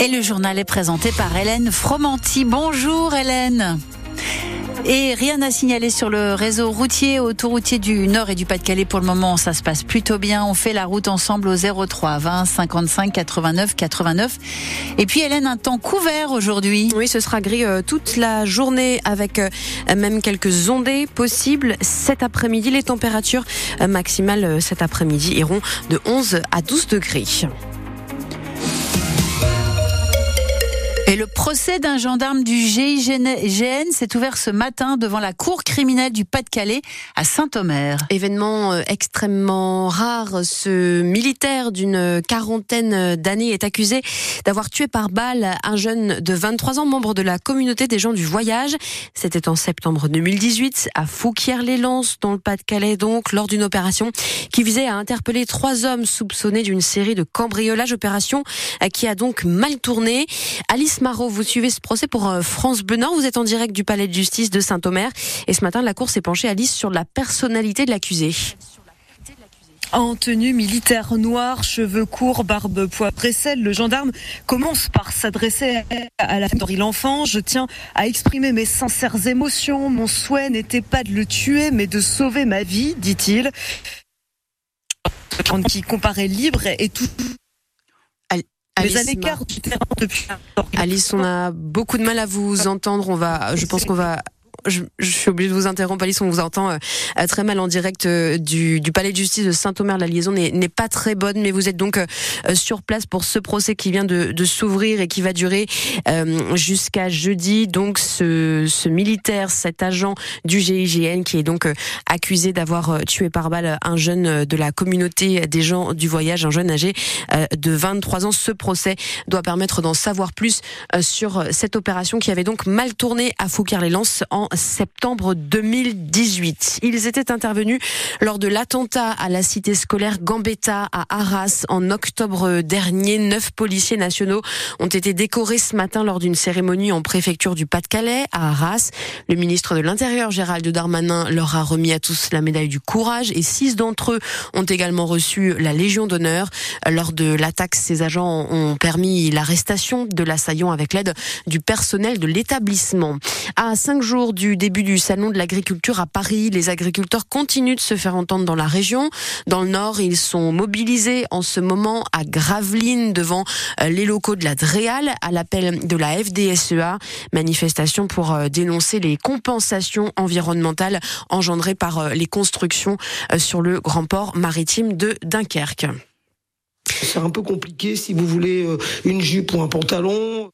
Et le journal est présenté par Hélène Fromanti. Bonjour Hélène. Et rien à signaler sur le réseau routier, autoroutier du Nord et du Pas-de-Calais. Pour le moment, ça se passe plutôt bien. On fait la route ensemble au 03 20 55 89 89. Et puis Hélène, un temps couvert aujourd'hui. Oui, ce sera gris euh, toute la journée avec euh, même quelques ondées possibles. Cet après-midi, les températures euh, maximales cet après-midi iront de 11 à 12 degrés. Le procès d'un gendarme du GIGN s'est ouvert ce matin devant la cour criminelle du Pas-de-Calais à Saint-Omer. Événement euh, extrêmement rare, ce militaire d'une quarantaine d'années est accusé d'avoir tué par balle un jeune de 23 ans, membre de la communauté des gens du voyage. C'était en septembre 2018 à Fouquier-les-Lances, dans le Pas-de-Calais, donc, lors d'une opération qui visait à interpeller trois hommes soupçonnés d'une série de cambriolages, opération qui a donc mal tourné. Alice Marot, vous suivez ce procès pour euh, France Nord. Vous êtes en direct du palais de justice de Saint-Omer. Et ce matin, la Cour s'est penchée à Alice sur la personnalité de l'accusé. En tenue militaire noire, cheveux courts, barbe poivrée le gendarme commence par s'adresser à la famille l'enfant. Je tiens à exprimer mes sincères émotions. Mon souhait n'était pas de le tuer, mais de sauver ma vie, dit-il. Qui comparait libre et tout Alice, on a beaucoup de mal à vous entendre. On va, je pense qu'on va je, suis obligée de vous interrompre, Alice. On vous entend euh, très mal en direct euh, du, du, palais de justice de Saint-Omer. La liaison n'est pas très bonne, mais vous êtes donc euh, sur place pour ce procès qui vient de, de s'ouvrir et qui va durer jusqu'à jeudi. Donc, ce, ce, militaire, cet agent du GIGN qui est donc accusé d'avoir tué par balle un jeune de la communauté des gens du voyage, un jeune âgé de 23 ans. Ce procès doit permettre d'en savoir plus sur cette opération qui avait donc mal tourné à Fouquier-les-Lances en septembre 2018. Ils étaient intervenus lors de l'attentat à la cité scolaire Gambetta à Arras en octobre dernier. Neuf policiers nationaux ont été décorés ce matin lors d'une cérémonie en préfecture du Pas-de-Calais à Arras. Le ministre de l'Intérieur Gérald Darmanin leur a remis à tous la médaille du courage et six d'entre eux ont également reçu la Légion d'honneur. Lors de l'attaque, ces agents ont permis l'arrestation de l'assaillant avec l'aide du personnel de l'établissement. À cinq jours du début du salon de l'agriculture à Paris, les agriculteurs continuent de se faire entendre dans la région. Dans le nord, ils sont mobilisés en ce moment à Gravelines devant euh, les locaux de la DREAL à l'appel de la FDSEA. Manifestation pour euh, dénoncer les compensations environnementales engendrées par euh, les constructions sur le grand port maritime de Dunkerque. C'est un peu compliqué si vous voulez une jupe ou un pantalon.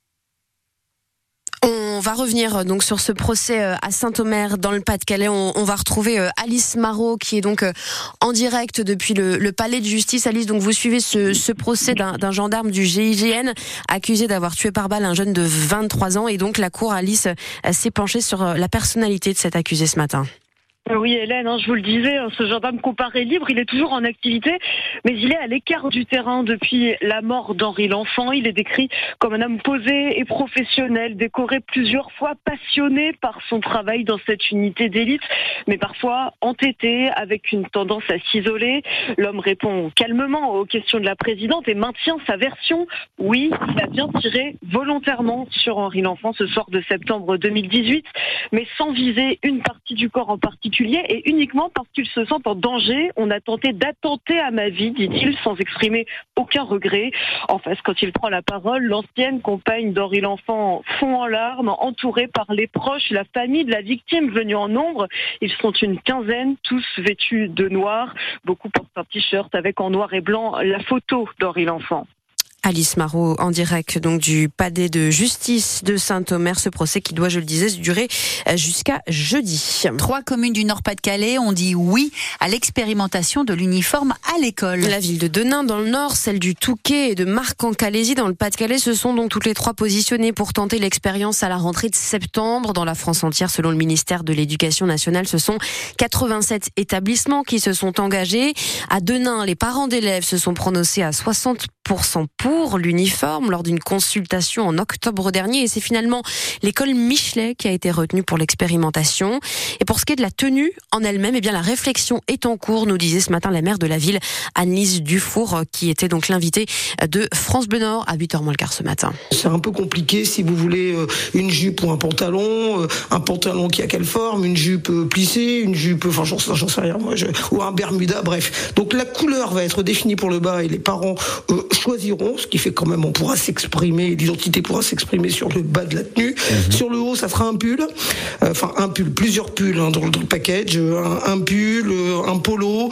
On va revenir euh, donc sur ce procès euh, à Saint-Omer dans le Pas-de-Calais. On, va retrouver euh, Alice Marot qui est donc en direct depuis le, palais de justice. Alice, donc vous suivez ce, procès d'un gendarme du GIGN accusé d'avoir tué par balle un jeune de 23 ans et donc la cour Alice s'est penchée sur la personnalité de cet accusé ce matin. Euh, oui, Hélène, hein, je vous le disais, hein, ce gendarme comparé libre, il est toujours en activité, mais il est à l'écart du terrain depuis la mort d'Henri L'Enfant. Il est décrit comme un homme posé et professionnel, décoré plusieurs fois, passionné par son travail dans cette unité d'élite, mais parfois entêté, avec une tendance à s'isoler. L'homme répond calmement aux questions de la présidente et maintient sa version. Oui, il a bien tiré volontairement sur Henri L'Enfant ce soir de septembre 2018, mais sans viser une partie du corps en particulier et uniquement parce qu'il se sent en danger. On a tenté d'attenter à ma vie, dit-il, sans exprimer aucun regret. En face, quand il prend la parole, l'ancienne compagne d'Henri L'Enfant fond en larmes, entourée par les proches, la famille de la victime venue en nombre. Ils sont une quinzaine, tous vêtus de noir. Beaucoup portent un t-shirt avec en noir et blanc la photo d'Henri L'Enfant. Alice Marot en direct donc du palais de justice de Saint-Omer, ce procès qui doit, je le disais, durer euh, jusqu'à jeudi. Trois communes du Nord-Pas-de-Calais ont dit oui à l'expérimentation de l'uniforme à l'école. La ville de Denain dans le Nord, celle du Touquet et de Marc-en-Calaisie dans le Pas-de-Calais se sont donc toutes les trois positionnées pour tenter l'expérience à la rentrée de septembre. Dans la France entière, selon le ministère de l'Éducation nationale, ce sont 87 établissements qui se sont engagés. À Denain, les parents d'élèves se sont prononcés à 60 50% pour l'uniforme lors d'une consultation en octobre dernier et c'est finalement l'école Michelet qui a été retenue pour l'expérimentation. Et pour ce qui est de la tenue en elle-même, eh bien la réflexion est en cours, nous disait ce matin la maire de la ville, Annelise Dufour, qui était donc l'invitée de France Bleu Nord à 8h moins le quart ce matin. C'est un peu compliqué si vous voulez euh, une jupe ou un pantalon, euh, un pantalon qui a quelle forme, une jupe euh, plissée, une jupe, enfin j'en sais rien moi, ou un bermuda, bref. Donc la couleur va être définie pour le bas et les parents choisiront, ce qui fait quand même on pourra s'exprimer, l'identité pourra s'exprimer sur le bas de la tenue. Mhm. Sur le haut, ça sera un pull, enfin un pull, plusieurs pulls hein, dans, le, package, un, pull, un polo,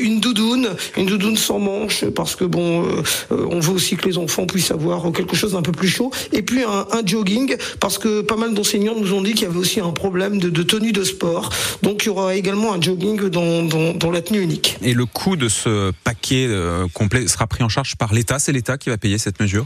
une doudoune, une doudoune sans manche parce que bon, on veut aussi que les enfants puissent avoir quelque chose d'un peu plus chaud, et puis un, jogging, parce que pas mal d'enseignants nous ont dit qu'il y avait aussi un problème de, tenue de sport. Donc il y aura également un jogging dans, la tenue unique. Et le coût de ce paquet euh, complet sera pris en charge par l'État C'est l'État qui va payer cette mesure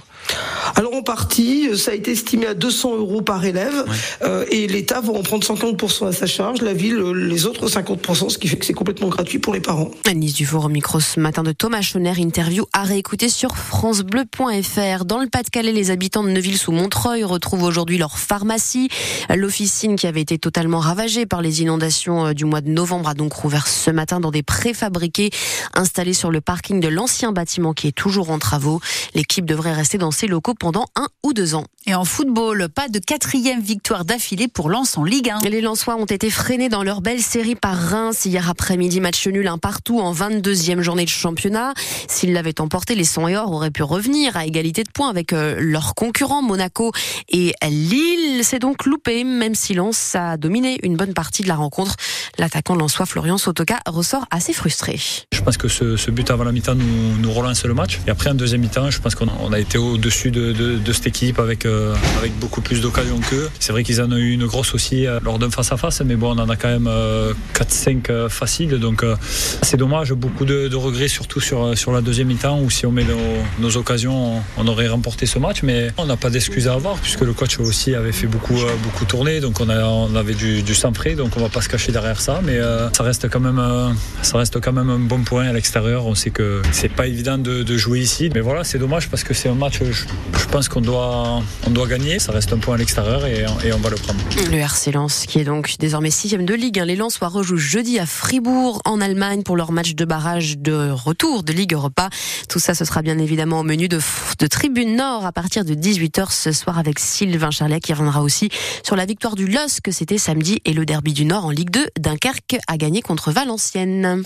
Alors en partie, ça a été estimé à 200 euros par élève, euh, et l'État va en prendre 50% à sa charge, la ville les autres 50%, ce qui fait que c'est complètement gratuit pour les parents. Nice Dufour au micro ce matin de Thomas Schoner, interview à réécouter sur francebleu.fr. Dans le Pas-de-Calais, les habitants de Neuville sous Montreuil retrouvent aujourd'hui leur pharmacie. L'officine qui avait été totalement ravagée par les inondations euh, du mois de novembre a donc rouvert ce matin dans des préfabriqués installés sur le parking de l'ancien bâtiment qui est toujours en travaux. L'équipe devrait rester dans ses locaux pendant un ou deux ans. Et en football, pas de quatrième victoire d'affilée pour Lens en Ligue 1. Les Lensois ont été freinés dans leur belle série par Reims hier après-midi. Match nul un partout en 22e journée de championnat. S'ils l'avaient emporté, les Sons et Or auraient pu revenir à égalité de points avec euh, leurs concurrents Monaco et Lille. C'est donc loupé, même si Lens a dominé une bonne partie de la rencontre. L'attaquant lensois Florian Sotoka ressort assez frustré. Je pense que ce, but avant la mi-temps nous, nous, relance le match. Et après, deuxième mi-temps, je pense qu'on a été au-dessus de, cette équipe avec, euh, avec beaucoup plus d'occasions qu'eux. C'est vrai qu'ils en ont eu une grosse aussi euh, lors d'un face-à-face, mais bon, on en a quand même 4-5 faciles. Donc c'est dommage, beaucoup de, regrets, surtout sur, sur la deuxième mi-temps, où si on met nos, occasions, on aurait remporté ce match, mais on n'a pas d'excuses à avoir puisque le coach aussi avait fait beaucoup, euh, beaucoup tourner, donc on, avait du, du sang frais, donc on va pas se cacher derrière ça, mais euh, ça reste quand même, euh, ça reste quand même un bon point à l'extérieur. On sait que c'est pas évident de, jouer ici, mais voilà, c'est dommage parce que c'est un match, je, pense qu'on doit, on doit gagner. Ça reste un point à l'extérieur et, on va le prendre. Le RC Lens, qui est donc désormais sixième de Ligue, les Lensois rejouent jeudi à Fribourg en Allemagne pour leur match de barrage de retour de Ligue Europa. Tout ça, ce sera bien évidemment au menu de, Tribune Nord à partir de 18h ce soir avec Sylvain Charlet qui reviendra aussi sur la victoire du LOSC, c'était samedi, et le derby du Nord en Ligue 2. Dunkerque a gagné contre Valenciennes.